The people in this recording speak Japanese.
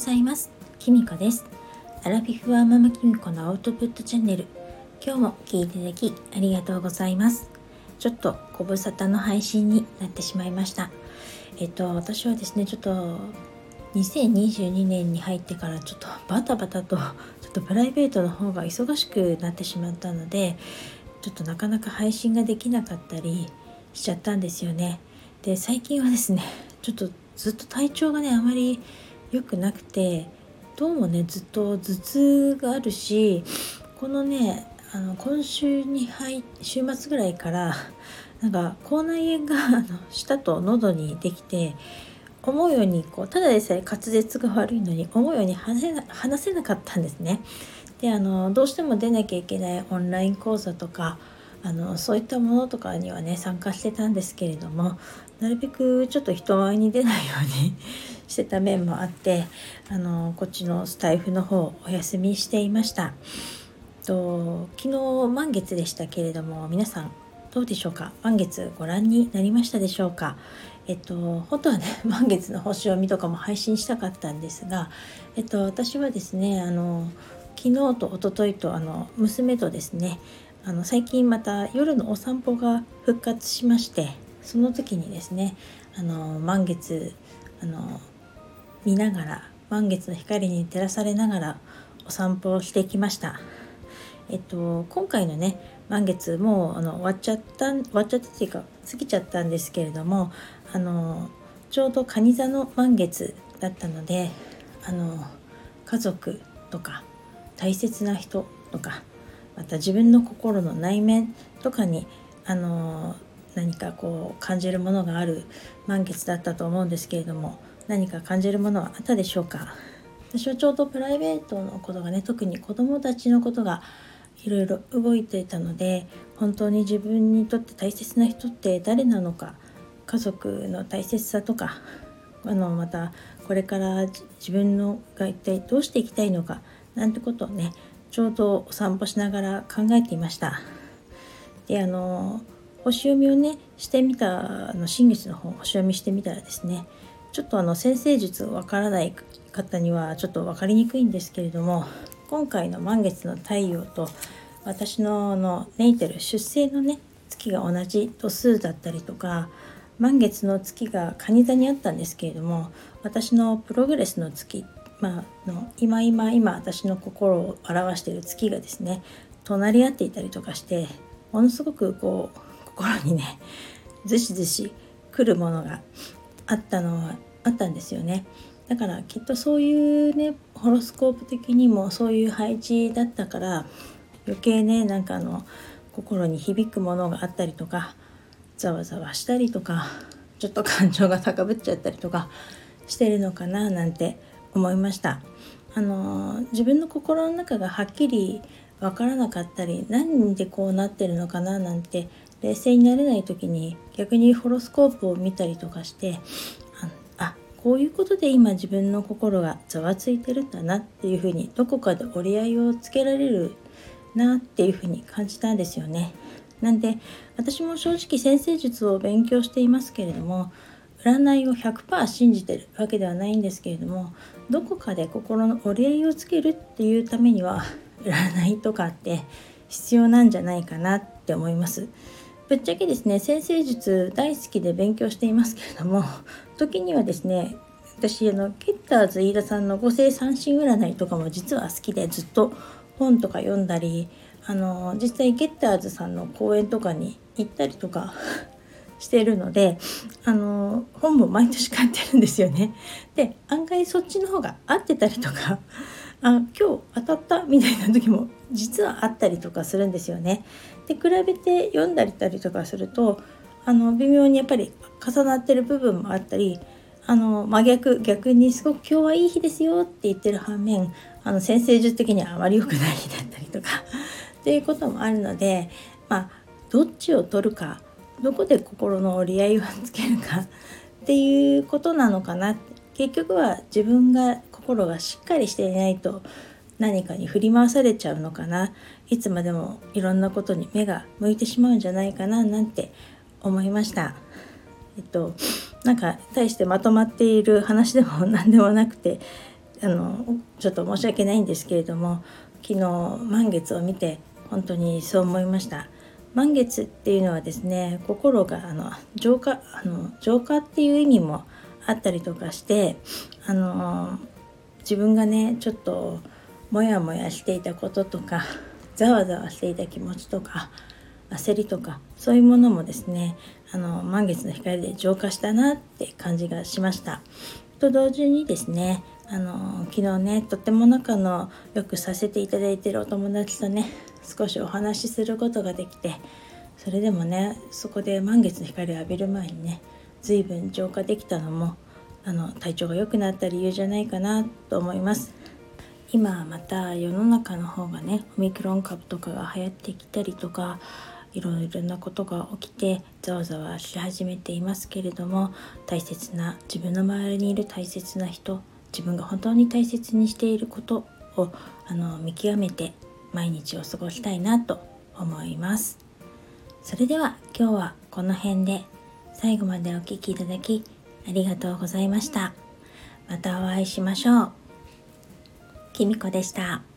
ざいます。きみこです。アラフィフはママきみこのアウトプットチャンネル。今日も聞いていただきありがとうございます。ちょっとご無沙汰の配信になってしまいました。えっと私はですねちょっと2022年に入ってからちょっとバタバタと ちょっとプライベートの方が忙しくなってしまったのでちょっとなかなか配信ができなかったりしちゃったんですよね。で最近はですねちょっとずっと体調がねあまり良くなくてどうもねずっと頭痛があるしこのねあの今週に入週末ぐらいからなんか口内炎があの舌と喉にできて思うようにこうただでさえ滑舌が悪いのに思うように話せな話せなかったんですね。であのどうしても出なきゃいけないオンライン講座とかあのそういったものとかにはね参加してたんですけれどもなるべくちょっと人前に出ないようにしてた面もあってあのこっちのスタイフの方お休みしていました。と昨日満月でしたけれども皆さんどうでしょうか？満月ご覧になりましたでしょうか？えっと本当はね 満月の星読みとかも配信したかったんですがえっと私はですねあの昨日と一昨日とあの娘とですねあの最近また夜のお散歩が復活しましてその時にですねあの満月あの見ながら満月の光に照らされながらお散歩をしてきました。えっと、今回のね満月もうあの終わっちゃった終わっちゃったっていうか過ぎちゃったんですけれどもあのちょうど蟹座の満月だったのであの家族とか大切な人とかまた自分の心の内面とかにあの何かこう感じるものがある満月だったと思うんですけれども何か感じるものはあったでしょうか？私はちょうどプライベートのことがね特に子供たちのことがいろいろ動いていたので本当に自分にとって大切な人って誰なのか家族の大切さとかあのまたこれから自分のが一体どうしていきたいのかなんてことをねちょうどお散歩しながら考えていました。であの星読みをねしてみたあの新月の方星読みしてみたらですねちょっとあの先生術わからない方にはちょっと分かりにくいんですけれども今回の満月の太陽と私ののネイテル出生のね月が同じ度数だったりとか満月の月が蟹座にあったんですけれども私のプログレスの月まあの今今今私の心を表している月がですね隣り合っていたりとかしてものすごくこう心にねずしずし来るものがあったのはあったんですよね。だからきっとそういうねホロスコープ的にもそういう配置だったから余計ねなんかあの心に響くものがあったりとかざわざわしたりとかちょっと感情が高ぶっちゃったりとかしてるのかななんて思いました。あの自分の心の中がはっきり分からなかったり何でこうなってるのかななんて冷静になれない時に逆にホロスコープを見たりとかしてあこういうことで今自分の心がざわついてるんだなっていうふうにどこかで折り合いをつけられるなっていうふうに感じたんですよね。なんで私も正直先生術を勉強していますけれども占いを100%信じてるわけではないんですけれどもどこかで心の折り合いをつけるっていうためには占いとかって必要なんじゃないかなって思います。ぶっちゃけですね先生術大好きで勉強していますけれども時にはですね私あのケッターズ飯田さんの五星三神占いとかも実は好きでずっと本とか読んだりあの実際ゲッターズさんの講演とかに行ったりとか してるのであの本も毎年買ってるんですよね。で案外そっちの方が合ってたりとかあ今日当たった？みたいな時も実はあったりとかするんですよね。で比べて読んだりたりとかするとあの微妙にやっぱり重なってる部分もあったりあの真逆逆にすごく今日はいい日ですよって言ってる反面あの先生術的にはあまり良くない日だったりとか っていうこともあるのでまあどっちを取るかどこで心の折り合いをつけるかっていうことなのかな結局は自分が心がしっかりしていないと何かに振り回されちゃうのかないつまでもいろんなことに目が向いてしまうんじゃないかななんて思いました。えっとなんか対してまとまっている話でも 何でもなくてあのちょっと申し訳ないんですけれども昨日満月を見て本当にそう思いました満月っていうのはですね心があの浄化あの浄化っていう意味もあったりとかしてあの自分がねちょっとモヤモヤしていたこととかざわざわしていた気持ちとか焦りとかそういうものもですねあの満月の光で浄化したなって感じがしました。と同時にですねあの昨日ねとっても仲のよくさせていただいてるお友達とね少しお話しすることができてそれでもねそこで満月の光を浴びる前にね随分浄化できたのもあの体調が良くなった理由じゃないかなと思います。今また世の中の方がねオミクロン株とかが流行ってきたりとかいろいろなことが起きてざわざわし始めていますけれども大切な自分の周りにいる大切な人自分が本当に大切にしていることをあの見極めて毎日を過ごしたいなと思います。それでは今日はこの辺で最後までお聴きいただきありがとうございましたまたお会いしましょうきみこでした。